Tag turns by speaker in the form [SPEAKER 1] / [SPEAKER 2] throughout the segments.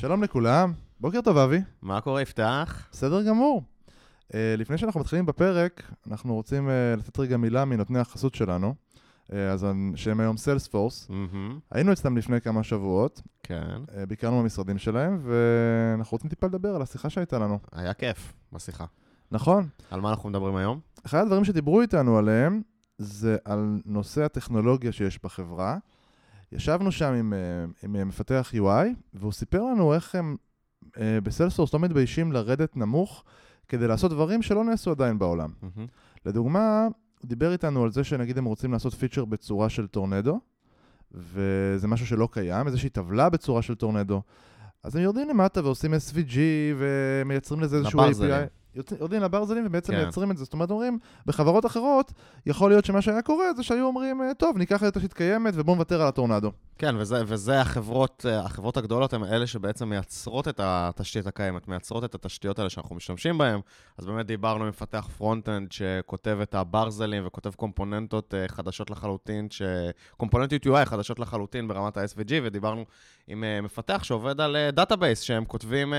[SPEAKER 1] שלום לכולם, בוקר טוב אבי.
[SPEAKER 2] מה קורה, יפתח?
[SPEAKER 1] בסדר גמור. Uh, לפני שאנחנו מתחילים בפרק, אנחנו רוצים uh, לתת רגע מילה מנותני החסות שלנו, uh, אז שהם היום סיילספורס.
[SPEAKER 2] Mm-hmm.
[SPEAKER 1] היינו אצלם לפני כמה שבועות,
[SPEAKER 2] כן.
[SPEAKER 1] uh, ביקרנו במשרדים שלהם, ואנחנו רוצים טיפה לדבר על השיחה שהייתה לנו.
[SPEAKER 2] היה כיף בשיחה.
[SPEAKER 1] נכון.
[SPEAKER 2] על מה אנחנו מדברים היום?
[SPEAKER 1] אחד הדברים שדיברו איתנו עליהם, זה על נושא הטכנולוגיה שיש בחברה. ישבנו שם עם, אה, עם מפתח UI, והוא סיפר לנו איך הם אה, ב Salesforce לא מתביישים לרדת נמוך כדי לעשות דברים שלא נעשו עדיין בעולם.
[SPEAKER 2] Mm-hmm.
[SPEAKER 1] לדוגמה, הוא דיבר איתנו על זה שנגיד הם רוצים לעשות feature בצורה של טורנדו, וזה משהו שלא קיים, איזושהי טבלה בצורה של טורנדו. אז הם יורדים למטה ועושים SVG ומייצרים לזה איזשהו. API. יורדים לברזלים ובעצם
[SPEAKER 2] כן.
[SPEAKER 1] מייצרים את זה. זאת אומרת, אומרים, בחברות אחרות, יכול להיות שמה שהיה קורה זה שהיו אומרים, "אה, טוב, ניקח את תשתית קיימת ובואו נוותר על הטורנדו.
[SPEAKER 2] כן, וזה, וזה החברות, אה, החברות הגדולות הן אלה שבעצם מייצרות את התשתית הקיימת, מייצרות את התשתיות האלה שאנחנו משתמשים בהן. אז באמת דיברנו עם מפתח front-end שכותב את הברזלים וכותב קומפוננטות אה, חדשות לחלוטין, ש... קומפוננטיות UI חדשות לחלוטין ברמת ה SVG, ודיברנו עם מפתח שעובד על database, שהם כותבים,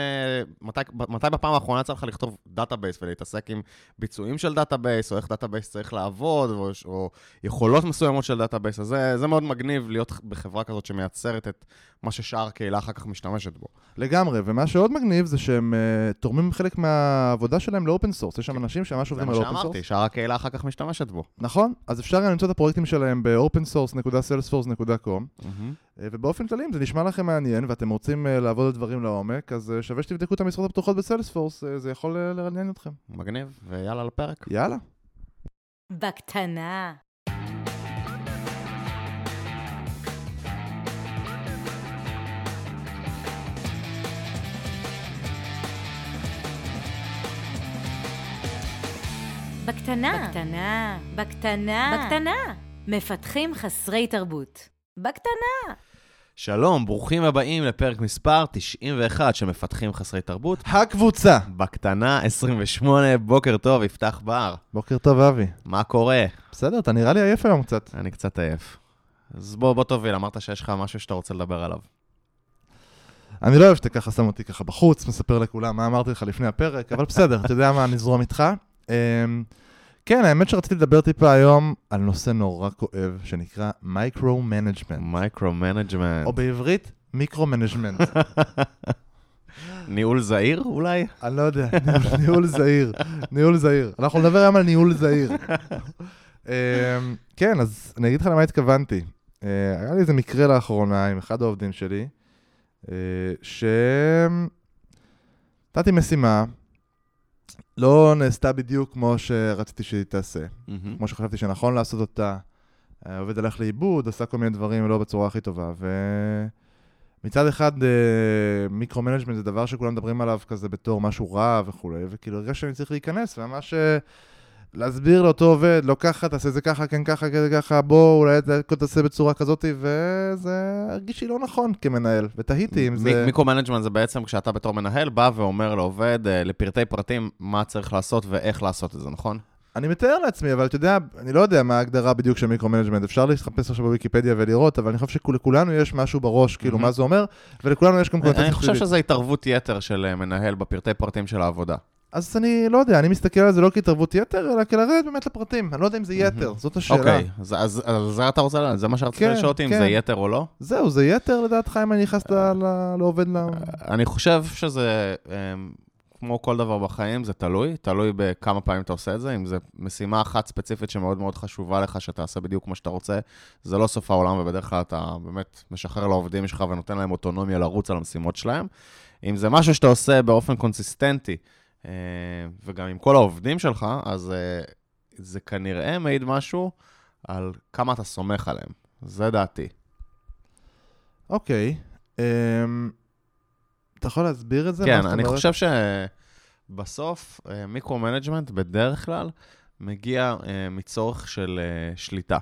[SPEAKER 2] מתי, מתי בפעם האחרונה יצא לך לכתוב database ולהתעסק עם ביצועים של database, או איך database צריך לעבוד, או, או יכולות מסוימות של database, אז זה, זה מאוד מגניב להיות בחברה כזאת שמייצרת את מה ששאר הקהילה אחר כך משתמשת בו.
[SPEAKER 1] לגמרי, ומה שעוד מגניב זה שהם אה, תורמים חלק מהעבודה שלהם ל open source. יש שם אנשים שממש
[SPEAKER 2] זה
[SPEAKER 1] עובדים
[SPEAKER 2] מה
[SPEAKER 1] על open source.
[SPEAKER 2] שאמרתי, שאר הקהילה אחר כך משתמשת בו.
[SPEAKER 1] נכון, אז אפשר גם למצוא את הפרויקטים שלהם ב opensource.salesforce.com אה, ובאופן כללי, אם זה נשמע לכם מעניין ואתם רוצים אה, לעבוד על דברים לעומק, אז אה, שווה שתבדקו את המשרות הפתוחות ב Salesforce, אה, זה יכול אה, לעניין אתכם.
[SPEAKER 2] מגניב, ויאללה לפרק.
[SPEAKER 1] יאללה.
[SPEAKER 3] בקטנה. בקטנה. בקטנה. בקטנה. בקטנה. מפתחים חסרי תרבות. בקטנה.
[SPEAKER 2] שלום, ברוכים הבאים לפרק מספר 91 של מפתחים חסרי תרבות.
[SPEAKER 1] הקבוצה.
[SPEAKER 2] בקטנה 28, בוקר טוב, יפתח בר.
[SPEAKER 1] בוקר טוב, אבי.
[SPEAKER 2] מה קורה?
[SPEAKER 1] בסדר, אתה נראה לי עייף היום קצת.
[SPEAKER 2] אני קצת עייף. אז בוא, בוא תוביל, אמרת שיש לך משהו שאתה רוצה לדבר עליו.
[SPEAKER 1] אני לא אוהב שאתה ככה שם אותי ככה בחוץ, מספר לכולם מה אמרתי לך לפני הפרק, אבל בסדר, אתה יודע מה, נזרום איתך. כן, האמת שרציתי לדבר טיפה היום על נושא נורא כואב, שנקרא micro-management,
[SPEAKER 2] micro-management.
[SPEAKER 1] או בעברית, מיקרו-מנג'מנט.
[SPEAKER 2] ניהול זהיר אולי?
[SPEAKER 1] אני לא יודע, ניהול- ניהול זהיר, ניהול זהיר. אנחנו נדבר היום על ניהול זהיר. אמ, כן, אז אני אגיד לך למה התכוונתי. אה, היה לי איזה מקרה לאחרונה עם אחד העובדים שלי, אה, ש... נתתי משימה, לא נעשתה בדיוק כמו שרציתי שהיא תעשה.
[SPEAKER 2] מהמם.
[SPEAKER 1] כמו שחשבתי שנכון לעשות אותה. העובד הלך לאיבוד, עשה כל מיני דברים לא בצורה הכי טובה. ומצד אחד, מיקרו-מנג'מנט זה דבר שכולם מדברים עליו כזה בתור משהו רע וכולי, וכאילו הרגשתי שאני צריך להיכנס וממש אה, להסביר לאותו עובד, לא ככה, תעשה את זה ככה, כן ככה, כן ככה, בוא, אולי הכל תעשה בצורה כזאת, וזה הרגיש לי לא נכון כמנהל, ותהיתי אם זה...
[SPEAKER 2] מיקרו-מנג'מנט זה בעצם כשאתה בתור מנהל בא ואומר לעובד אה, לפרטי פרטים מה צריך לעשות ואיך לעשות את זה, נכון?
[SPEAKER 1] אני מתאר לעצמי, אבל אתה יודע, אני לא יודע מה ההגדרה בדיוק של מיקרו-מנג'מנט, אפשר לחפש עכשיו בוויקיפדיה ולראות, אבל אני חושב שלכולנו יש משהו בראש, כאילו. מה זה אומר, ולכולנו יש גם
[SPEAKER 2] אני
[SPEAKER 1] קונטקסט
[SPEAKER 2] אני חושב. שזה התערבות יתר של אה, מנהל בפרטי פרטים של העבודה.
[SPEAKER 1] אז אני לא יודע, אני מסתכל על זה לא כהתערבות יתר, אלא כלרדת באמת לפרטים. אני לא יודע אם זה יתר. זאת השאלה.
[SPEAKER 2] אוקיי, אז- זה אתה רוצה זה מה שרצית
[SPEAKER 1] כן,
[SPEAKER 2] לשאול אותי, אם
[SPEAKER 1] כן.
[SPEAKER 2] זה יתר או לא?
[SPEAKER 1] זהו, זה יתר לדעתך אם אני נכנס ל- לעובד ל...
[SPEAKER 2] אני חושב שזה, אמ, כמו כל דבר בחיים, זה תלוי, תלוי בכמה פעמים אתה עושה את זה. אם זו משימה אחת ספציפית שמאוד מאוד חשובה לך, שתעשה בדיוק כמו שאתה רוצה, זה לא סוף העולם, ובדרך כלל אתה באמת משחרר לעובדים שלך ונותן להם אוטונומיה לרוץ על המשימות שלהם. אם זה משהו שאתה עושה באופן consistent י, אה, וגם עם כל העובדים שלך, אז אה, זה כנראה מעיד משהו על כמה אתה סומך עליהם. זה דעתי.
[SPEAKER 1] אוקיי. אמ, אתה יכול להסביר את זה?
[SPEAKER 2] כן, אני
[SPEAKER 1] אומרת?
[SPEAKER 2] חושב שבסוף מיקרו-מנג'מנט בדרך כלל מגיע אה, מצורך של אה, שליטה.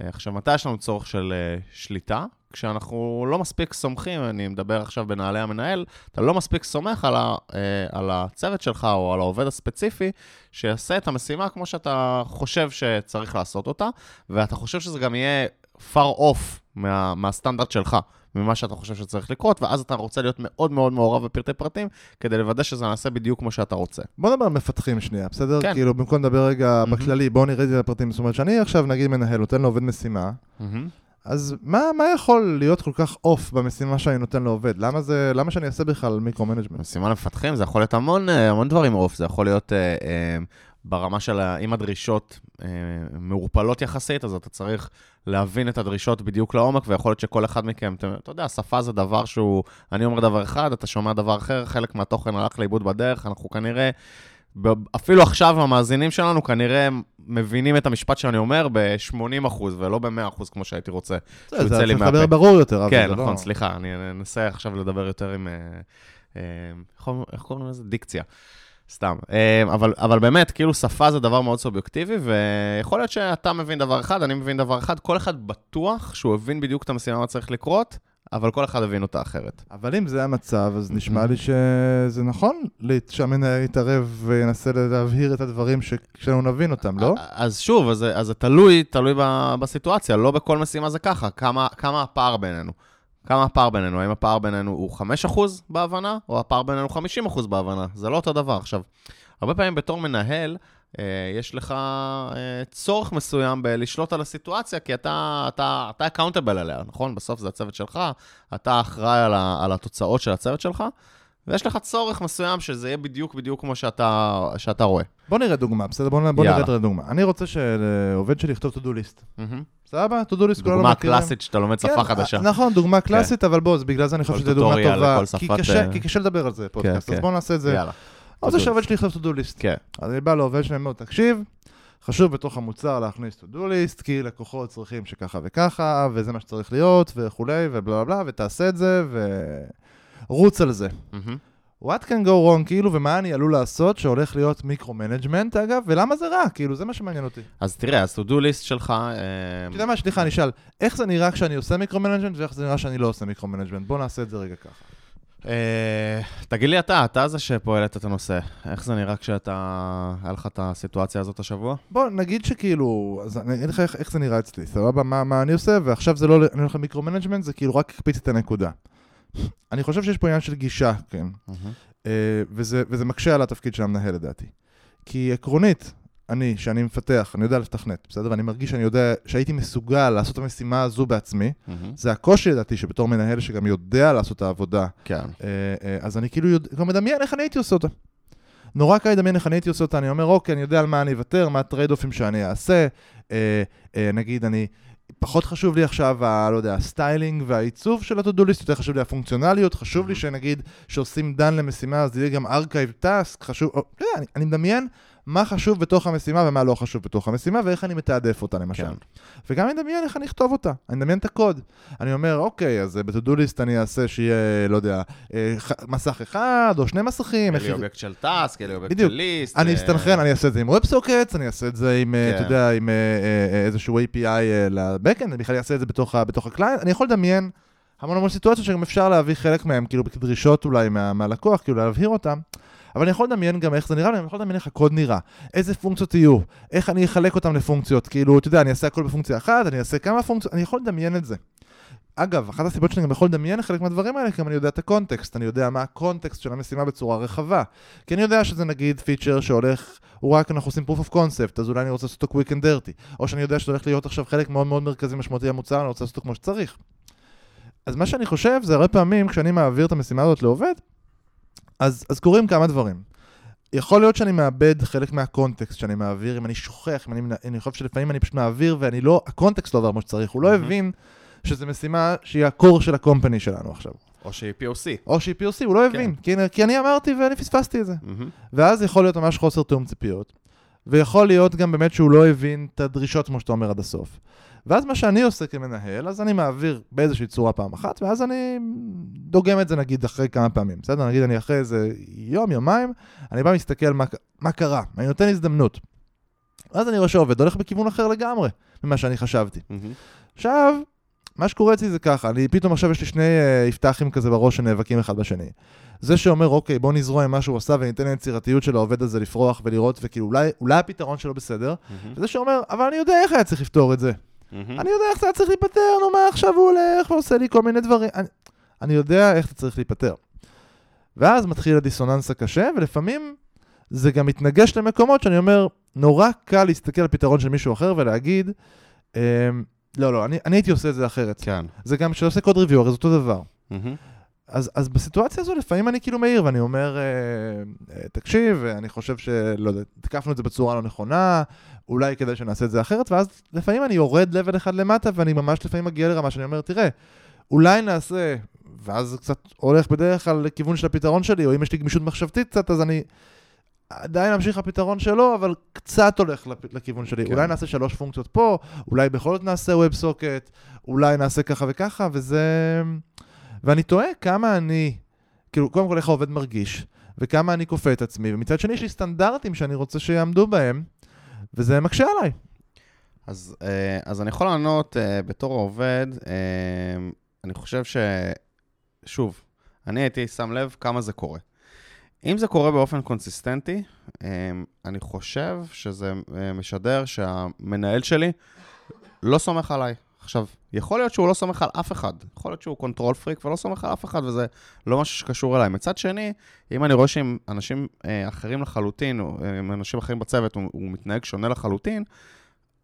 [SPEAKER 2] אה, עכשיו, מתי יש לנו צורך של אה, שליטה? כשאנחנו לא מספיק סומכים, אני מדבר עכשיו בנעלי המנהל, אתה לא מספיק סומך על, ה, אה, על הצוות שלך או על העובד הספציפי, שיעשה את המשימה כמו שאתה חושב שצריך לעשות אותה, ואתה חושב שזה גם יהיה far off מה, מהסטנדרט שלך. ממה שאתה חושב שצריך לקרות, ואז אתה רוצה להיות מאוד מאוד מעורב בפרטי פרטים, כדי לוודא שזה נעשה בדיוק כמו שאתה רוצה.
[SPEAKER 1] בוא נדבר על מפתחים שנייה, בסדר?
[SPEAKER 2] כן.
[SPEAKER 1] כאילו, במקום לדבר רגע
[SPEAKER 2] מהמם.
[SPEAKER 1] בכללי, בואו נרד לפרטים. זאת אומרת, שאני עכשיו, נגיד, מנהל, נותן לעובד משימה, אז מה, מה יכול להיות כל כך off במשימה שאני נותן לעובד? למה, זה, למה שאני אעשה בכלל מיקרו-מנג'מנט?
[SPEAKER 2] משימה למפתחים, זה יכול להיות המון, אה, המון דברים off, זה יכול להיות אה, אה, ברמה של, אם הדרישות אה, מעורפלות יחסית, אז אתה צריך להבין את הדרישות בדיוק לעומק, ויכול להיות שכל אחד מכם, אתה, אתה יודע, שפה זה דבר שהוא, אני אומר דבר אחד, אתה שומע דבר אחר, חלק מהתוכן הלך לאיבוד בדרך, אנחנו כנראה... אפילו עכשיו המאזינים שלנו כנראה מבינים את המשפט שאני אומר ב-80% ולא ב-100% כמו שהייתי רוצה.
[SPEAKER 1] זה
[SPEAKER 2] לי
[SPEAKER 1] צריך. לדבר ברור יותר, אבל
[SPEAKER 2] כן,
[SPEAKER 1] לא-
[SPEAKER 2] נכון, סליחה, אני אנסה עכשיו לדבר יותר עם... אה, אה, איך קוראים- איך קוראים לזה? דיקציה. סתם. אה, אבל, אבל באמת, כאילו שפה זה דבר מאוד סובייקטיבי, ויכול להיות שאתה מבין דבר אחד, אני מבין דבר אחד, כל אחד בטוח שהוא הבין בדיוק את המשימה מה צריך לקרות, אבל כל אחד הבין אותה אחרת.
[SPEAKER 1] אבל אם זה המצב, אז נשמע לי שזה נכון שהמנהל יתערב וינסה להבהיר את הדברים ש- שלנו נבין אותם, לא?
[SPEAKER 2] אז שוב, אז, זה- אז זה תלוי, תלוי בסיטואציה, לא בכל משימה זה ככה. כמה, כמה הפער בינינו? כמה הפער בינינו? האם הפער בינינו הוא 5% בהבנה, או הפער בינינו 50% בהבנה? זה לא אותו דבר. עכשיו, הרבה פעמים בתור מנהל, יש לך אה, צורך מסוים בלשלוט על הסיטואציה, כי אתה, אתה, אתה accountable עליה, נכון? בסוף זה הצוות שלך, אתה אחראי על, ה, על התוצאות של הצוות שלך, ויש לך צורך מסוים שזה יהיה בדיוק בדיוק כמו שאתה, שאתה רואה.
[SPEAKER 1] בוא נראה דוגמה, בסדר? בוא בוא
[SPEAKER 2] יאללה.
[SPEAKER 1] נראה דוגמה. אני רוצה שעובד שלי יכתוב to do list. סבבה? to do list כולנו
[SPEAKER 2] דוגמה
[SPEAKER 1] מכירים.
[SPEAKER 2] קלאסית שאתה לומד שפה
[SPEAKER 1] כן,
[SPEAKER 2] חדשה.
[SPEAKER 1] נכון, דוגמה קלאסית, אבל בוא, אז בגלל זה אני חושב שזו דוגמה טובה. כי קשה-
[SPEAKER 2] אה,
[SPEAKER 1] כי קשה לדבר על זה
[SPEAKER 2] כן,
[SPEAKER 1] אז
[SPEAKER 2] כן.
[SPEAKER 1] בואו נעשה את זה. רוצה שהעובד שלי יכתוב to do list.
[SPEAKER 2] כן.
[SPEAKER 1] אז אני בא לעובד שלי ואומר, תקשיב, חשוב בתוך המוצר להכניס to do list, כי לקוחות צריכים שככה וככה, וזה מה שצריך להיות, וכולי, ובלה בלה ותעשה את זה, ורוץ על זה. What can go wrong, כאילו, ומה אני עלול לעשות שהולך להיות מיקרו-מנג'מנט, אגב, ולמה זה רע? כאילו, זה מה שמעניין אותי.
[SPEAKER 2] אז תראה, אז to-do list שלך... אה,
[SPEAKER 1] אתה יודע מה, סליחה, אני אשאל, איך זה נראה כשאני עושה מיקרו-מנג'מנט, ואיך זה נראה שאני לא עושה מיקרו-מנג'מנט? בוא נעשה את זה רגע ככה.
[SPEAKER 2] אה, תגיד לי אתה, אתה זה שפועלת את הנושא. איך זה נראה כשאתה... היה לך את הסיטואציה הזאת השבוע?
[SPEAKER 1] בוא, נגיד שכאילו, אז אני אגיד לך איך, איך זה נראה אצלי, סבבה? מה, מה אני עושה, ועכשיו זה לא, אני הולך למיקרו-מנג'מנט, זה כאילו רק הקפיץ את הנקודה. אני חושב שיש פה עניין של גישה, כן. אה, וזה, וזה מקשה על התפקיד של המנהל לדעתי. כי עקרונית, אני, שאני מפתח, אני יודע לתכנת, בסדר? ואני מרגיש שאני יודע, שהייתי מסוגל לעשות את המשימה הזו בעצמי.
[SPEAKER 2] מהמם.
[SPEAKER 1] זה הקושי לדעתי, שבתור מנהל שגם יודע לעשות את העבודה,
[SPEAKER 2] כן.
[SPEAKER 1] אה, אה, אז אני כאילו יודע, כבר מדמיין איך אני הייתי עושה אותה. נורא קל לדמיין איך אני הייתי עושה אותה, אני אומר, אוקיי, אני יודע על מה אני אוותר, מה הטרייד אופים שאני אעשה. אה, אה, נגיד, אני, פחות חשוב לי עכשיו, ה, לא יודע, ה styling והעיצוב של list, יותר חשוב לי הפונקציונליות, חשוב לי שנגיד, שעושים done למשימה, אז יהיה גם archive task, חשוב, או, אתה יודע, אני, אני מדמיין מה חשוב בתוך המשימה ומה לא חשוב בתוך המשימה, ואיך אני מתעדף אותה, למשל.
[SPEAKER 2] כן.
[SPEAKER 1] וגם אני מדמיין איך אני אכתוב אותה, אני מדמיין את הקוד. אני אומר, אוקיי, אז ב-to-do list אני אעשה שיהיה, לא יודע, אה, מסך אחד או שני מסכים.
[SPEAKER 2] יהיה לי
[SPEAKER 1] איך-
[SPEAKER 2] אובייקט של task, יהיה לי אובייקט. של list.
[SPEAKER 1] אני
[SPEAKER 2] אה,
[SPEAKER 1] אסתנכרן, אני אעשה את זה עם WebSockets, אני אעשה את זה עם, אה,
[SPEAKER 2] כן.
[SPEAKER 1] אתה יודע, עם אה, אה, אה, איזשהו API אה, ל-Backend, אני בכלל אעשה את זה בתוך ה client. אני יכול לדמיין המון המון סיטואציות שגם אפשר להביא חלק מהם, כאילו, כדרישות אולי מה- מהלקוח, כאילו, להבהיר אותם. אבל אני יכול לדמיין גם איך זה נראה, ואני יכול לדמיין איך הקוד נראה, איזה פונקציות יהיו, איך אני אחלק אותם לפונקציות, כאילו, אתה יודע, אני אעשה הכל בפונקציה אחת, אני אעשה כמה פונקציות, אני יכול לדמיין את זה. אגב, אחת הסיבות שאני גם יכול לדמיין חלק מהדברים האלה, כי אני יודע את ה context, אני יודע מה ה context של המשימה בצורה רחבה. כי אני יודע שזה נגיד פיצ'ר שהולך, הוא רק אנחנו עושים proof of concept, אז אולי אני רוצה לעשות אותו quick and dirty. או שאני יודע שזה הולך להיות עכשיו חלק מאוד מאוד מרכזי משמעותי למוצר, אני רוצה לעשות אותו כמו שצריך. אז מה שאני חושב זה הרבה פעמים כשאני מעביר את המשימה הזאת לעובד, אז, אז קורים כמה דברים. יכול להיות שאני מאבד חלק מהקונטקסט שאני מעביר, אם אני שוכח, אם אני, אני חושב שלפעמים אני פשוט מעביר ואני לא, הקונטקסט לא עבר כמו שצריך, הוא לא
[SPEAKER 2] מהמם.
[SPEAKER 1] הבין שזו משימה שהיא הקור של הקומפני שלנו עכשיו.
[SPEAKER 2] או שהיא POC.
[SPEAKER 1] או שהיא POC, הוא לא הבין, כי, כי אני אמרתי ואני פספסתי את זה.
[SPEAKER 2] מהמם.
[SPEAKER 1] ואז יכול להיות ממש חוסר תיאום ציפיות, ויכול להיות גם באמת שהוא לא הבין את הדרישות, כמו שאתה אומר, עד הסוף. ואז מה שאני עושה כמנהל, אז אני מעביר באיזושהי צורה פעם אחת, ואז אני דוגם את זה נגיד אחרי כמה פעמים, בסדר? נגיד אני אחרי איזה יום, יומיים, אני בא מסתכל מה, מה קרה, אני נותן הזדמנות. ואז אני רואה שהעובד הולך בכיוון אחר לגמרי ממה שאני חשבתי.
[SPEAKER 2] מהמם.
[SPEAKER 1] עכשיו, מה שקורה אצלי זה ככה, אני פתאום עכשיו יש לי שני uh, יפתחים כזה בראש שנאבקים אחד בשני. זה שאומר, אוקיי, בוא נזרוע עם מה שהוא עשה וניתן ליצירתיות של העובד הזה לפרוח ולראות, וכאילו אולי, אולי הפתרון שלו בסדר, וזה שאומר, אבל אני יודע איך היה צריך לפתור את זה. אני יודע איך זה היה צריך להיפתר, נו מה עכשיו הוא הולך ועושה לי כל מיני דברים. אני, אני יודע איך זה צריך להיפתר. ואז מתחיל הדיסוננס הקשה, ולפעמים זה גם מתנגש למקומות שאני אומר, נורא קל להסתכל על פתרון של מישהו אחר ולהגיד, אמ, לא, לא, אני, אני הייתי עושה את זה אחרת.
[SPEAKER 2] כן.
[SPEAKER 1] זה גם כשעושה קוד ריוויור, זה אותו דבר. אז, אז בסיטואציה הזו לפעמים אני כאילו מעיר ואני אומר, אה, תקשיב, אני חושב שלא יודע, תקפנו את זה בצורה לא נכונה, אולי כדאי שנעשה את זה אחרת, ואז לפעמים אני יורד לבל אחד למטה ואני ממש לפעמים מגיע לרמה שאני אומר, תראה, אולי נעשה, ואז קצת הולך בדרך כלל לכיוון של הפתרון שלי, או אם יש לי גמישות מחשבתית קצת, אז אני עדיין אמשיך לפתרון שלו, אבל קצת הולך לכיוון שלי.
[SPEAKER 2] כן.
[SPEAKER 1] אולי נעשה שלוש פונקציות פה, אולי בכל זאת נעשה WebSocket, אולי נעשה ככה וככה, וזה... ואני תוהה כמה אני, כאילו, קודם כל איך העובד מרגיש, וכמה אני כופה את עצמי, ומצד שני יש לי סטנדרטים שאני רוצה שיעמדו בהם, וזה מקשה עליי.
[SPEAKER 2] אז, אה, אז אני יכול לענות אה, בתור עובד, אה, אני חושב ש... שוב, אני הייתי שם לב כמה זה קורה. אם זה קורה באופן קונסיסטנטי, אני חושב שזה משדר שהמנהל שלי לא סומך עליי. עכשיו, יכול להיות שהוא לא סומך על אף אחד, יכול להיות שהוא control freak ולא סומך על אף אחד, וזה לא משהו שקשור אליי. מצד שני, אם אני רואה שעם אנשים אה, אחרים לחלוטין, או אה, עם אנשים אחרים בצוות, הוא, הוא מתנהג שונה לחלוטין,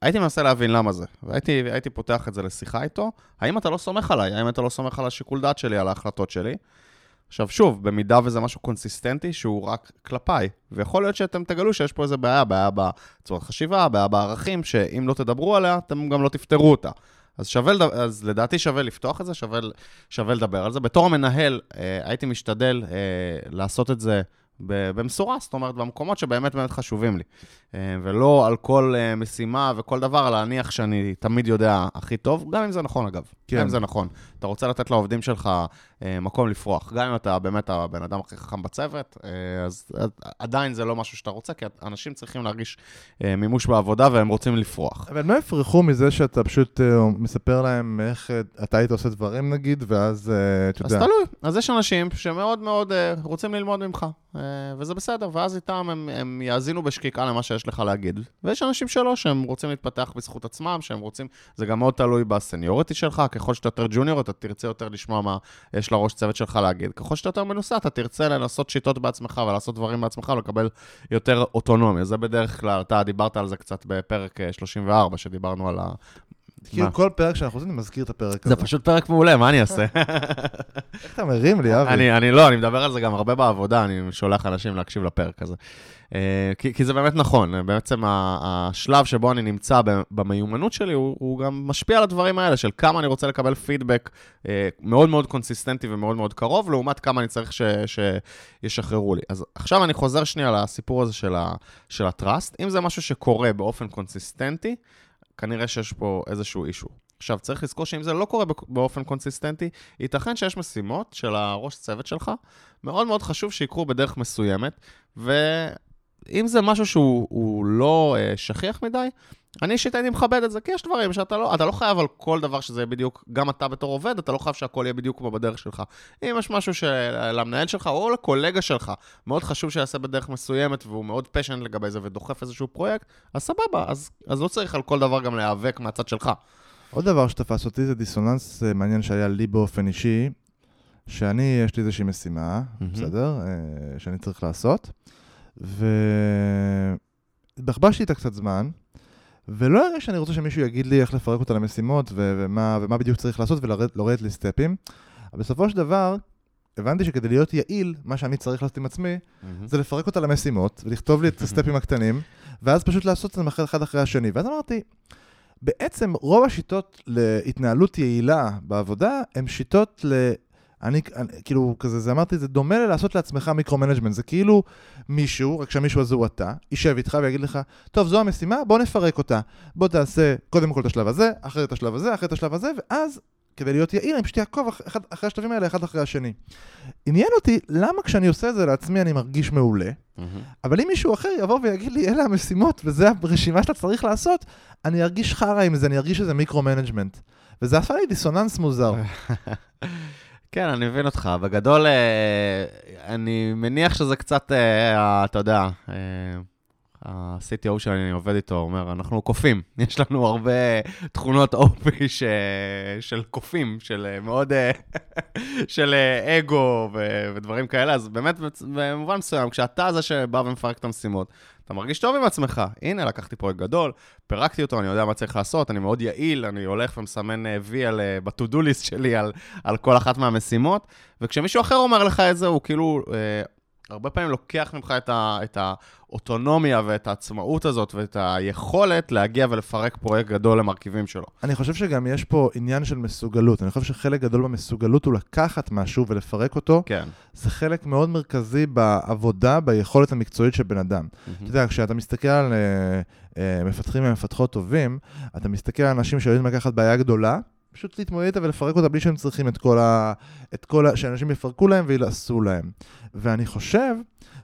[SPEAKER 2] הייתי מנסה להבין למה זה, והייתי הייתי פותח את זה לשיחה איתו. האם אתה לא סומך עליי? האם אתה לא סומך על השיקול דעת שלי, על ההחלטות שלי? עכשיו, שוב, במידה וזה משהו קונסיסטנטי שהוא רק כלפיי, ויכול להיות שאתם תגלו שיש פה איזה בעיה, בעיה בצורת חשיבה, בעיה בערכים, שאם לא תדברו עליה, אתם גם לא תפתרו אותה. אז שווה, אז לדעתי שווה לפתוח את זה, שווה, שווה לדבר על זה. בתור המנהל, אה, הייתי משתדל אה, לעשות את זה במשורה, זאת אומרת, במקומות שבאמת באמת חשובים לי. אה, ולא על כל אה, משימה וכל דבר להניח שאני תמיד יודע הכי טוב, גם אם זה נכון אגב.
[SPEAKER 1] כן.
[SPEAKER 2] גם אם זה נכון. אתה רוצה לתת לעובדים שלך אה, מקום לפרוח. גם אם אתה באמת הבן אדם הכי חכם בצוות, אז אז עדיין זה לא משהו שאתה רוצה, כי אנשים צריכים להרגיש מימוש בעבודה והם רוצים לפרוח.
[SPEAKER 1] אבל לא יפרחו מזה שאתה פשוט מספר להם איך אתה היית עושה דברים נגיד, ואז אתה
[SPEAKER 2] אז
[SPEAKER 1] יודע.
[SPEAKER 2] תלוי. אז יש אנשים שמאוד מאוד רוצים ללמוד ממך, וזה בסדר, ואז איתם הם, הם יאזינו בשקיקה למה שיש לך להגיד. ויש אנשים שלא, שהם רוצים להתפתח בזכות עצמם, שהם רוצים, זה גם מאוד תלוי בסניוריטי שלך, ככל שאתה יותר ג'וניור, אתה תרצה יותר לשמוע מה יש לראש צוות שלך להגיד. ככל שאתה יותר מנוסה, אתה תרצה לנסות שיטות בעצמך ולעשות דברים בעצמך ולקבל יותר אוטונומיה. זה בדרך כלל, אתה דיברת על זה קצת בפרק אה, 34, שדיברנו על.
[SPEAKER 1] כאילו? כל פרק שאנחנו עושים, אני מזכיר את הפרק
[SPEAKER 2] זה
[SPEAKER 1] הזה.
[SPEAKER 2] פשוט פרק מעולה, מה אני אעשה?
[SPEAKER 1] איך אתה מרים לי, אבי?
[SPEAKER 2] אני, אני לא, אני מדבר על זה גם הרבה בעבודה, אני שולח אנשים להקשיב לפרק הזה. אה, כי, כי זה באמת נכון, בעצם השלב שבו אני נמצא במיומנות שלי, הוא, הוא גם משפיע על הדברים האלה, של כמה אני רוצה לקבל פידבק אה, מאוד מאוד קונסיסטנטי ומאוד מאוד קרוב, לעומת כמה אני צריך ש, שישחררו לי. אז עכשיו אני חוזר שנייה לסיפור הזה של, ה, של ה trust. אם זה משהו שקורה באופן קונסיסטנטי, כנראה שיש פה איזשהו issue. עכשיו, צריך לזכור שאם זה לא קורה באופן קונסיסטנטי, ייתכן שיש משימות של הראש צוות שלך, מאוד מאוד חשוב שיקרו בדרך מסוימת, ואם זה משהו שהוא הוא לא אה, שכיח מדי, אני אישית הייתי מכבד את זה, כי יש דברים שאתה לא, אתה לא חייב על כל דבר שזה יהיה בדיוק, גם אתה בתור עובד, אתה לא חייב שהכל יהיה בדיוק כמו בדרך שלך. אם יש משהו שלמנהל שלך או לקולגה שלך מאוד חשוב שיעשה בדרך מסוימת, והוא מאוד פשן לגבי זה ודוחף איזשהו פרויקט, אז סבבה, אז, אז לא צריך על כל דבר גם להיאבק מהצד שלך.
[SPEAKER 1] עוד דבר שתפס אותי זה דיסוננס אה, מעניין שהיה לי באופן אישי, שאני, יש לי איזושהי משימה,
[SPEAKER 2] מהמם.
[SPEAKER 1] בסדר? אה, שאני צריך לעשות, והתבחבשתי איתה קצת זמן, ולא הרי שאני רוצה שמישהו יגיד לי איך לפרק אותה למשימות ו- ומה, ומה בדיוק צריך לעשות ולרדת לי steps ים, אבל בסופו של דבר, הבנתי שכדי להיות יעיל, מה שאני צריך לעשות עם עצמי, זה לפרק אותה למשימות, ולכתוב לי את ה steps ים הקטנים, ואז פשוט לעשות את זה אחד אחרי השני. ואז אמרתי, בעצם רוב השיטות להתנהלות יעילה בעבודה, הן שיטות ל... אני, אני, כאילו, כזה, זה אמרתי, זה דומה ללעשות לעצמך מיקרו-מנג'מנט. זה כאילו מישהו, רק שהמישהו הזה הוא אתה, יישב איתך ויגיד לך, טוב, זו המשימה, בוא נפרק אותה. בוא תעשה קודם כל את השלב הזה, אחרי את השלב הזה, אחרי את השלב הזה, ואז, כדי להיות יעיל, אני פשוט אעקוב אח, אחד, אחרי השלבים האלה, אחד אחרי השני. עניין אותי, למה כשאני עושה את זה לעצמי אני מרגיש מעולה, אבל אם מישהו אחר יבוא ויגיד לי, אלה המשימות, וזה הרשימה שאתה צריך לעשות, אני ארגיש חרא עם זה, אני ארגיש שזה מיקרו-מנג'מנט. וזה עשה לי דיסוננס מוזר.
[SPEAKER 2] כן, אני מבין אותך. בגדול, אה, אני מניח שזה קצת, אה, אתה יודע, אה, ה-CTO שאני עובד איתו אומר, אנחנו קופים. יש לנו הרבה תכונות אופי ש... של קופים, של מאוד... של אגו ו... ודברים כאלה, אז באמת, במובן מסוים, כשאתה זה שבא ומפרק את המשימות, אתה מרגיש טוב עם עצמך. הנה, לקחתי פרויקט גדול, פירקתי אותו, אני יודע מה צריך לעשות, אני מאוד יעיל, אני הולך ומסמן וי על, ב-to-do list שלי על, על כל אחת מהמשימות, וכשמישהו אחר אומר לך את זה, הוא כאילו... הרבה פעמים לוקח ממך את, ה, את האוטונומיה ואת העצמאות הזאת ואת היכולת להגיע ולפרק פרויקט גדול למרכיבים שלו.
[SPEAKER 1] אני חושב שגם יש פה עניין של מסוגלות. אני חושב שחלק גדול במסוגלות הוא לקחת משהו ולפרק אותו.
[SPEAKER 2] כן.
[SPEAKER 1] זה חלק מאוד מרכזי בעבודה, ביכולת המקצועית של בן אדם. Mm-hmm. אתה יודע, כשאתה מסתכל על uh, uh, מפתחים ומפתחות טובים, אתה מסתכל על אנשים שיודעים לקחת בעיה גדולה, פשוט להתמודד איתה ולפרק אותה בלי שהם צריכים את כל ה... את כל ה... שאנשים יפרקו להם וילעשו להם. ואני חושב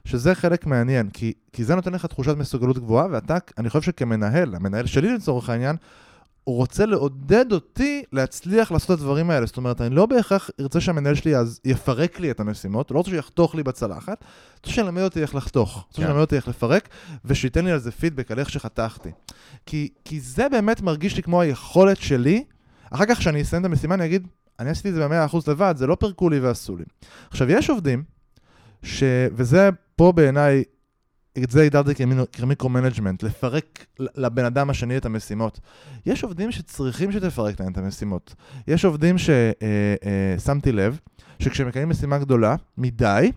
[SPEAKER 1] שזה חלק מעניין, כי, כי זה נותן לך תחושת מסוגלות גבוהה, ואתה, אני חושב שכמנהל, המנהל שלי לצורך העניין, הוא רוצה לעודד אותי להצליח לעשות את הדברים האלה. זאת אומרת, אני לא בהכרח ארצה שהמנהל שלי אז יפרק לי את המשימות, לא רוצה שיחתוך לי בצלחת, רוצה שילמד אותי איך לחתוך, רוצה כן. שילמד אותי איך לפרק, ושייתן לי על זה פידבק, על איך שחתכתי. כי, כי זה באמת מרגיש לי כמו היכולת שלי אחר כך כשאני אסיים את המשימה אני אגיד, אני עשיתי את זה ב-100% לבד, זה לא פירקו לי ועשו לי. עכשיו, יש עובדים, ש... וזה פה בעיניי, את זה הגדרתי כמיקרו-מנג'מנט, לפרק לבן אדם השני את המשימות. יש עובדים שצריכים שתפרק להם את המשימות. יש עובדים ששמתי אה, אה, לב, שכשמקיימים משימה גדולה מדי,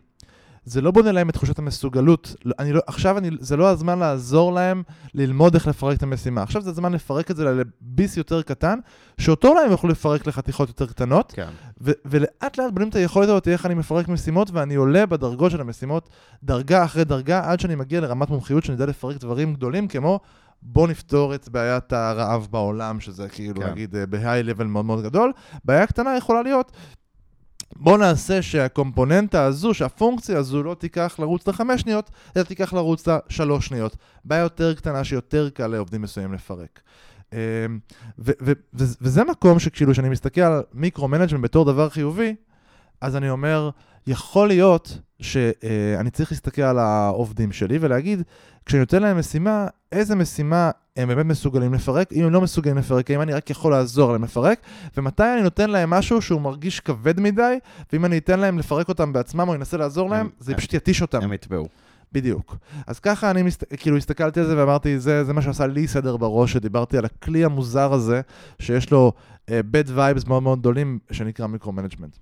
[SPEAKER 1] זה לא בונה להם את תחושת המסוגלות. אני לא, עכשיו אני, זה לא הזמן לעזור להם ללמוד איך לפרק את המשימה. עכשיו זה הזמן לפרק את זה לביס יותר קטן, שאותו אולי הם יוכלו לפרק לחתיכות יותר קטנות.
[SPEAKER 2] כן.
[SPEAKER 1] ו- ולאט לאט בונים את היכולת הזאת איך אני מפרק משימות, ואני עולה בדרגות של המשימות דרגה אחרי דרגה, עד שאני מגיע לרמת מומחיות שאני יודע לפרק דברים גדולים, כמו בוא נפתור את בעיית הרעב בעולם, שזה כאילו, כן. נגיד, בהיי לבל מאוד מאוד גדול. בעיה קטנה יכולה להיות בוא נעשה שהקומפוננטה הזו, שהפונקציה הזו לא תיקח לרוץ לחמש שניות, אלא תיקח לרוץ לשלוש שניות. בעיה יותר קטנה שיותר קל לעובדים מסוימים לפרק. אמ, וזה מקום שכאילו, כשאני מסתכל על מיקרו-מנג'מנט בתור דבר חיובי, אז אני אומר, יכול להיות שאני צריך להסתכל על העובדים שלי ולהגיד, כשאני נותן להם משימה, איזה משימה הם באמת מסוגלים לפרק, אם הם לא מסוגלים לפרק, אם אני רק יכול לעזור להם לפרק, ומתי אני נותן להם משהו שהוא מרגיש כבד מדי, ואם אני אתן להם לפרק אותם בעצמם או אנסה לעזור להם, הם, זה הם, פשוט יתיש אותם.
[SPEAKER 2] הם יטבעו.
[SPEAKER 1] בדיוק. אז ככה אני מסת... כאילו הסתכלתי על זה ואמרתי, זה, זה מה שעשה לי סדר בראש, שדיברתי על הכלי המוזר הזה, שיש לו uh, bad vibes מאוד מאוד גדולים, שנקרא מיקרו-מנג'מנט.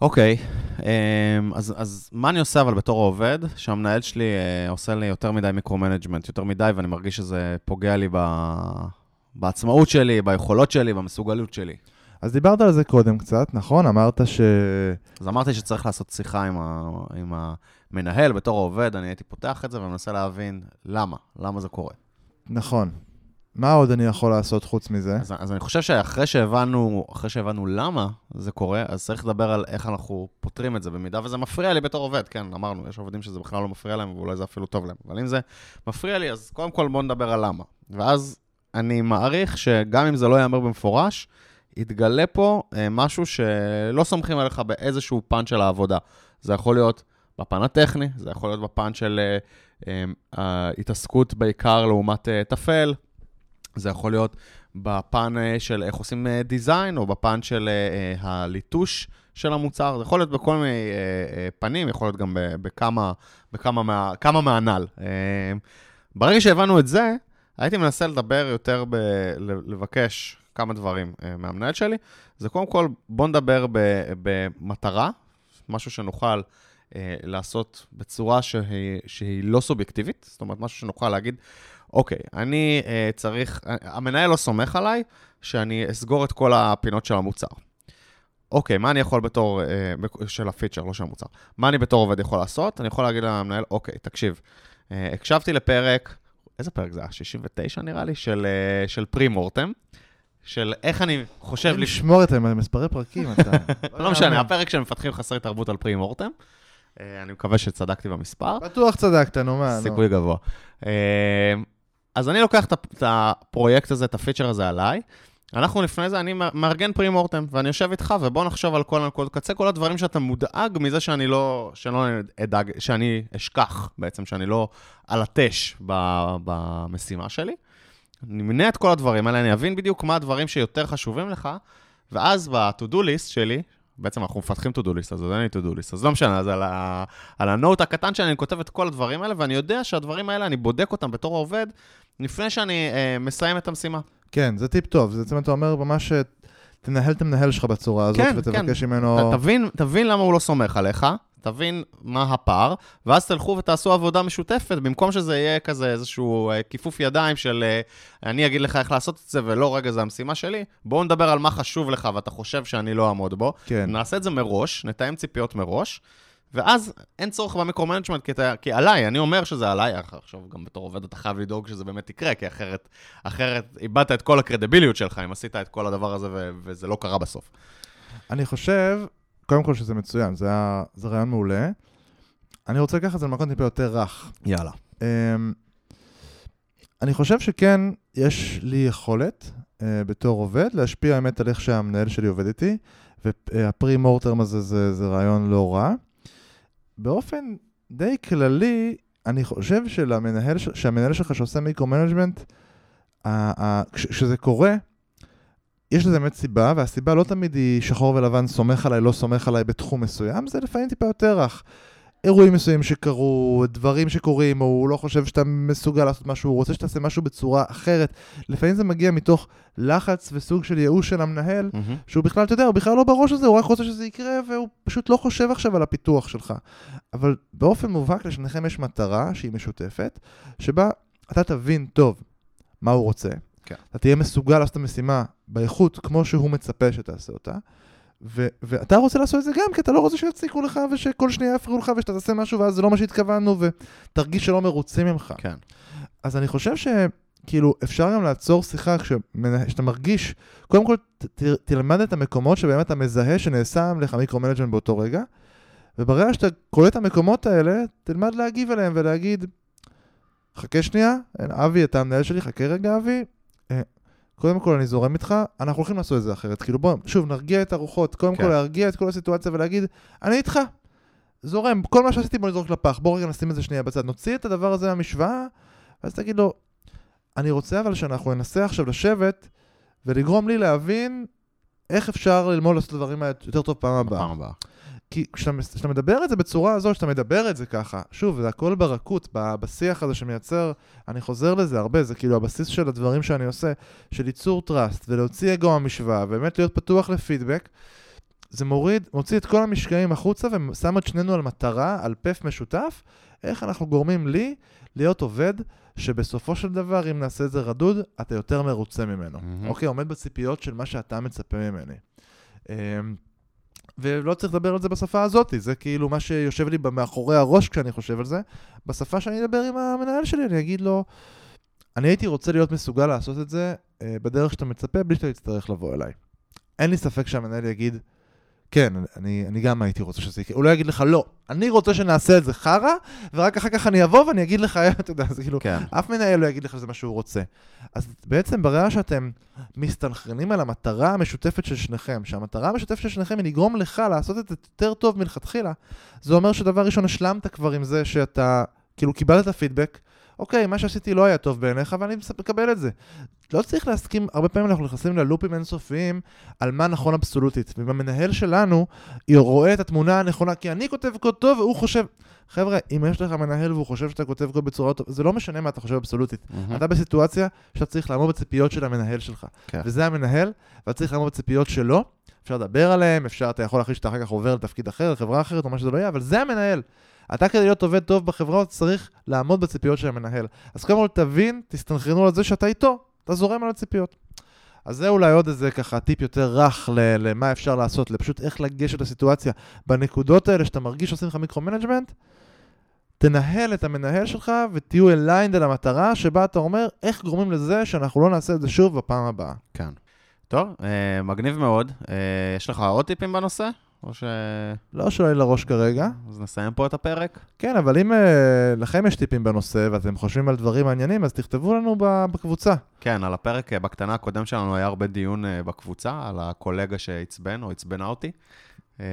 [SPEAKER 2] אוקיי, okay, אמ, אז, אז מה אני עושה אבל בתור העובד, שהמנהל שלי uh, עושה לי יותר מדי micro-management, יותר מדי, ואני מרגיש שזה פוגע לי ב... בעצמאות שלי, ביכולות שלי, במסוגלות שלי.
[SPEAKER 1] אז דיברת על זה קודם קצת, נכון? אמרת ש...
[SPEAKER 2] אז אמרתי שצריך לעשות שיחה עם, ה... עם המנהל בתור העובד, אני הייתי פותח את זה ומנסה להבין למה, למה זה קורה.
[SPEAKER 1] נכון. מה עוד אני יכול לעשות חוץ מזה?
[SPEAKER 2] אז, אז אני חושב שאחרי שהבנו, שהבנו למה זה קורה, אז צריך לדבר על איך אנחנו פותרים את זה, במידה וזה מפריע לי בתור עובד, כן, אמרנו, יש עובדים שזה בכלל לא מפריע להם, ואולי זה אפילו טוב להם. אבל אם זה מפריע לי, אז קודם כל בואו נדבר על למה. ואז אני מעריך שגם אם זה לא ייאמר במפורש, יתגלה פה אה, משהו שלא סומכים עליך באיזשהו פן של העבודה. זה יכול להיות בפן הטכני, זה יכול להיות בפן של אה, אה, ההתעסקות בעיקר לעומת אה, זה יכול להיות בפן אה, של איך עושים דיזיין, אה, או בפן של אה, הליטוש של המוצר, זה יכול להיות בכל מיני פנים, יכול להיות גם בכמה, בכמה מה, כמה מהנ"ל. ברגע שהבנו את זה, הייתי מנסה לדבר יותר, ב, לבקש כמה דברים מהמנהל שלי. זה קודם כל, בוא נדבר במטרה, משהו שנוכל לעשות בצורה שהיא, שהיא לא סובייקטיבית, זאת אומרת, משהו שנוכל להגיד, אוקיי, אני uh, צריך, uh, המנהל לא סומך עליי שאני אסגור את כל הפינות של המוצר. אוקיי, מה אני יכול בתור, uh, של הפיצ'ר, לא של המוצר, מה אני בתור עובד יכול לעשות? אני יכול להגיד למנהל, אוקיי, תקשיב, uh, הקשבתי לפרק, איזה פרק זה היה? 69 נראה לי? של, uh, של פרי מורטם. של איך אני חושב...
[SPEAKER 1] לשמור את מספרי פרקים, אתה...
[SPEAKER 2] לא משנה, הפרק של מפתחים חסרי תרבות על פרי מורטם. אני מקווה שצדקתי במספר.
[SPEAKER 1] בטוח צדקת, נו מה.
[SPEAKER 2] סיכוי גבוה. אז אני לוקח את הפרויקט הזה, את הפיצ'ר הזה עליי, אנחנו לפני זה, אני מארגן פרי מורטם, ואני יושב איתך, ובוא נחשוב על כל הנקודות קצה, כל הדברים שאתה מודאג מזה שאני לא, שלא אדאג, שאני אשכח בעצם, שאני לא אלטש במשימה שלי. אני מנה את כל הדברים האלה, אני אבין בדיוק מה הדברים שיותר חשובים לך, ואז ב-to-do list שלי, בעצם אנחנו מפתחים to-do list, אז אין לי to-do list, אז לא משנה, אז על, ה- על הנוט הקטן שלי אני כותב את כל הדברים האלה, ואני יודע שהדברים האלה, אני בודק אותם בתור העובד, לפני שאני אה, מסיים את המשימה.
[SPEAKER 1] כן, זה טיפ טוב. זה בעצם אתה אומר ממש, אה, תנהל את המנהל שלך בצורה הזאת,
[SPEAKER 2] כן,
[SPEAKER 1] ותבקש
[SPEAKER 2] כן.
[SPEAKER 1] ממנו...
[SPEAKER 2] תבין, תבין למה הוא לא סומך עליך, תבין מה הפער, ואז תלכו ותעשו עבודה משותפת, במקום שזה יהיה כזה איזשהו אה, כיפוף ידיים של אה, אני אגיד לך איך לעשות את זה, ולא, רגע, זה המשימה שלי. בואו נדבר על מה חשוב לך ואתה חושב שאני לא אעמוד בו.
[SPEAKER 1] כן.
[SPEAKER 2] נעשה את זה מראש, נתאם ציפיות מראש, ואז אין צורך ב micro-management, כי, אתה- כי עליי, אני אומר שזה עליי, עכשיו גם בתור עובד אתה חייב לדאוג שזה באמת יקרה, כי אחרת, אחרת איבדת את כל הקרדיביליות שלך אם עשית את כל הדבר הזה ו- וזה לא קרה בסוף.
[SPEAKER 1] אני חושב, קודם כל שזה מצוין, זה, היה, זה רעיון מעולה. אני רוצה לקחת את זה למקום טיפה יותר רך.
[SPEAKER 2] יאללה.
[SPEAKER 1] אמ, אני חושב שכן, יש לי יכולת, uh, בתור עובד, להשפיע באמת על איך שהמנהל שלי עובד איתי, והפרי מורטרם הזה זה, זה רעיון לא רע. באופן די כללי, אני חושב שלמנהל, שהמנהל שלך שעושה micro-management, כשזה קורה, יש לזה באמת סיבה, והסיבה לא תמיד היא שחור ולבן, סומך עליי, לא סומך עליי בתחום מסוים, זה לפעמים טיפה יותר רך. אירועים מסוימים שקרו, דברים שקורים, או הוא לא חושב שאתה מסוגל לעשות משהו, הוא רוצה שתעשה משהו בצורה אחרת. לפעמים זה מגיע מתוך לחץ וסוג של ייאוש של המנהל, שהוא בכלל, אתה יודע, הוא בכלל לא בראש הזה, הוא רק רוצה שזה יקרה, והוא פשוט לא חושב עכשיו על הפיתוח שלך. אבל באופן מובהק לשניכם יש מטרה שהיא משותפת, שבה אתה תבין טוב מה הוא רוצה.
[SPEAKER 2] כן.
[SPEAKER 1] אתה תהיה מסוגל לעשות את המשימה באיכות כמו שהוא מצפה שתעשה אותה. ו- ואתה רוצה לעשות את זה גם, כי אתה לא רוצה שיציקו לך ושכל שנייה יפריעו לך ושאתה תעשה משהו ואז זה לא מה שהתכוונו ותרגיש שלא מרוצים ממך.
[SPEAKER 2] כן.
[SPEAKER 1] אז אני חושב שכאילו אפשר גם לעצור שיחה כשאתה מרגיש, קודם כל ת, ת, תלמד את המקומות שבאמת אתה מזהה שנעשה לך micro-management באותו רגע, וברגע שאתה קולט את המקומות האלה, תלמד להגיב אליהם ולהגיד, חכה שנייה, אבי, אתה המנהל שלי, חכה רגע אבי, קודם כל אני זורם איתך, אנחנו הולכים לעשות את זה אחרת. כאילו בוא, שוב, נרגיע את הרוחות, קודם
[SPEAKER 2] כן.
[SPEAKER 1] כל להרגיע את כל הסיטואציה ולהגיד, אני איתך, זורם, כל מה שעשיתי בוא נזרוק לפח, בוא רגע נשים את זה שנייה בצד, נוציא את הדבר הזה מהמשוואה, ואז תגיד לו, אני רוצה אבל שאנחנו ננסה עכשיו לשבת ולגרום לי להבין איך אפשר ללמוד לעשות את הדברים האלה יותר טוב פעם הבאה.
[SPEAKER 2] בפעם הבאה.
[SPEAKER 1] כי כשאתה, כשאתה מדבר את זה בצורה הזו, כשאתה מדבר את זה ככה, שוב, זה הכל ברכות, בשיח הזה שמייצר, אני חוזר לזה הרבה, זה כאילו הבסיס של הדברים שאני עושה, של ייצור טראסט, ולהוציא אגו מהמשוואה, ובאמת להיות פתוח לפידבק, זה מוריד, מוציא את כל המשקעים החוצה ושם את שנינו על מטרה, על פף משותף, איך אנחנו גורמים לי להיות עובד שבסופו של דבר, אם נעשה את זה רדוד, אתה יותר מרוצה ממנו.
[SPEAKER 2] מהמם.
[SPEAKER 1] אוקיי, עומד בציפיות של מה שאתה מצפה ממני. ולא צריך לדבר על זה בשפה הזאת, זה כאילו מה שיושב לי מאחורי הראש כשאני חושב על זה. בשפה שאני אדבר עם המנהל שלי, אני אגיד לו, אני הייתי רוצה להיות מסוגל לעשות את זה אה, בדרך שאתה מצפה, בלי שאתה תצטרך לבוא אליי. אין לי ספק שהמנהל יגיד, כן, אני, אני גם הייתי רוצה שזה יקרה. הוא לא יגיד לך, לא, אני רוצה שנעשה את זה חרא, ורק אחר כך אני אבוא ואני אגיד לך, אתה יודע, זה כאילו,
[SPEAKER 2] כן.
[SPEAKER 1] אף מנהל לא יגיד לך שזה מה שהוא רוצה. אז בעצם ברגע שאתם מסתנכרנים על המטרה המשותפת של שניכם, שהמטרה המשותפת של שניכם היא לגרום לך לעשות את זה יותר טוב מלכתחילה, זה אומר שדבר ראשון השלמת כבר עם זה שאתה, כאילו קיבלת פידבק, אוקיי, מה שעשיתי לא היה טוב בעיניך, אבל אני מקבל את זה. לא צריך להסכים, הרבה פעמים אנחנו נכנסים ללופים אינסופיים על מה נכון אבסולוטית. ואם המנהל שלנו רואה את התמונה הנכונה, כי אני כותב קוד טוב והוא חושב... חבר'ה, אם יש לך מנהל והוא חושב שאתה כותב קוד בצורה טובה, זה לא משנה מה אתה חושב אבסולוטית.
[SPEAKER 2] מהמם.
[SPEAKER 1] אתה בסיטואציה שאתה צריך לעמוד בציפיות של המנהל שלך.
[SPEAKER 2] כן.
[SPEAKER 1] וזה המנהל, ואתה צריך לעמוד בציפיות שלו. אפשר לדבר עליהם, אפשר, אתה יכול להחליט שאתה אחר כך עובר לתפקיד אחר, לחברה אחרת, או מה שזה לא יהיה, אבל זה המנהל. אתה כדי להיות עובד טוב בחברה, צריך לעמוד בציפיות של המנהל. אז קודם כל תבין, תסתנכרנו על זה שאתה איתו, אתה זורם על הציפיות. אז זה אולי עוד איזה ככה טיפ יותר רך למה אפשר לעשות, לפשוט איך לגשת לסיטואציה. בנקודות האלה שאתה מרגיש שעושים לך micro-management, תנהל את המנהל שלך ותהיו aligned על המטרה שבה אתה אומר איך גורמים לזה שאנחנו לא נעשה את זה שוב בפעם הבאה.
[SPEAKER 2] כן. טוב, אה, מגניב מאוד. אה, יש לך עוד טיפים בנושא? או ש...
[SPEAKER 1] לא לי לראש כרגע.
[SPEAKER 2] אז נסיים פה את הפרק?
[SPEAKER 1] כן, אבל אם uh, לכם יש טיפים בנושא ואתם חושבים על דברים מעניינים, אז תכתבו לנו בקבוצה.
[SPEAKER 2] כן, על הפרק אה, בקטנה הקודם שלנו היה הרבה דיון אה, בקבוצה, על הקולגה שעצבן או עצבנה אותי. אה,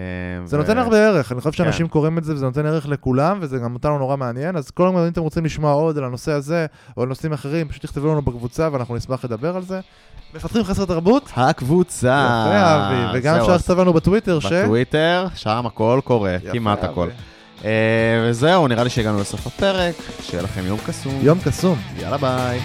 [SPEAKER 1] זה
[SPEAKER 2] ו-
[SPEAKER 1] נותן הרבה ערך, אני חושב שאנשים
[SPEAKER 2] כן.
[SPEAKER 1] קוראים את זה וזה נותן ערך לכולם, וזה גם אותנו נורא מעניין, אז כל הזמן אם אתם רוצים לשמוע עוד על הנושא הזה, או על נושאים אחרים, פשוט תכתבו לנו בקבוצה ואנחנו נשמח לדבר על זה. מפתחים חסר תרבות?
[SPEAKER 2] הקבוצה.
[SPEAKER 1] יפה, אבי, וגם אפשר לכתוב לנו בטוויטר, ש...
[SPEAKER 2] בטוויטר, שם הכל קורה, כמעט
[SPEAKER 1] אבי.
[SPEAKER 2] הכל. אה, וזהו, נראה לי שהגענו לסוף הפרק, שיהיה לכם יום קסום.
[SPEAKER 1] יום קסום.
[SPEAKER 2] יאללה ביי.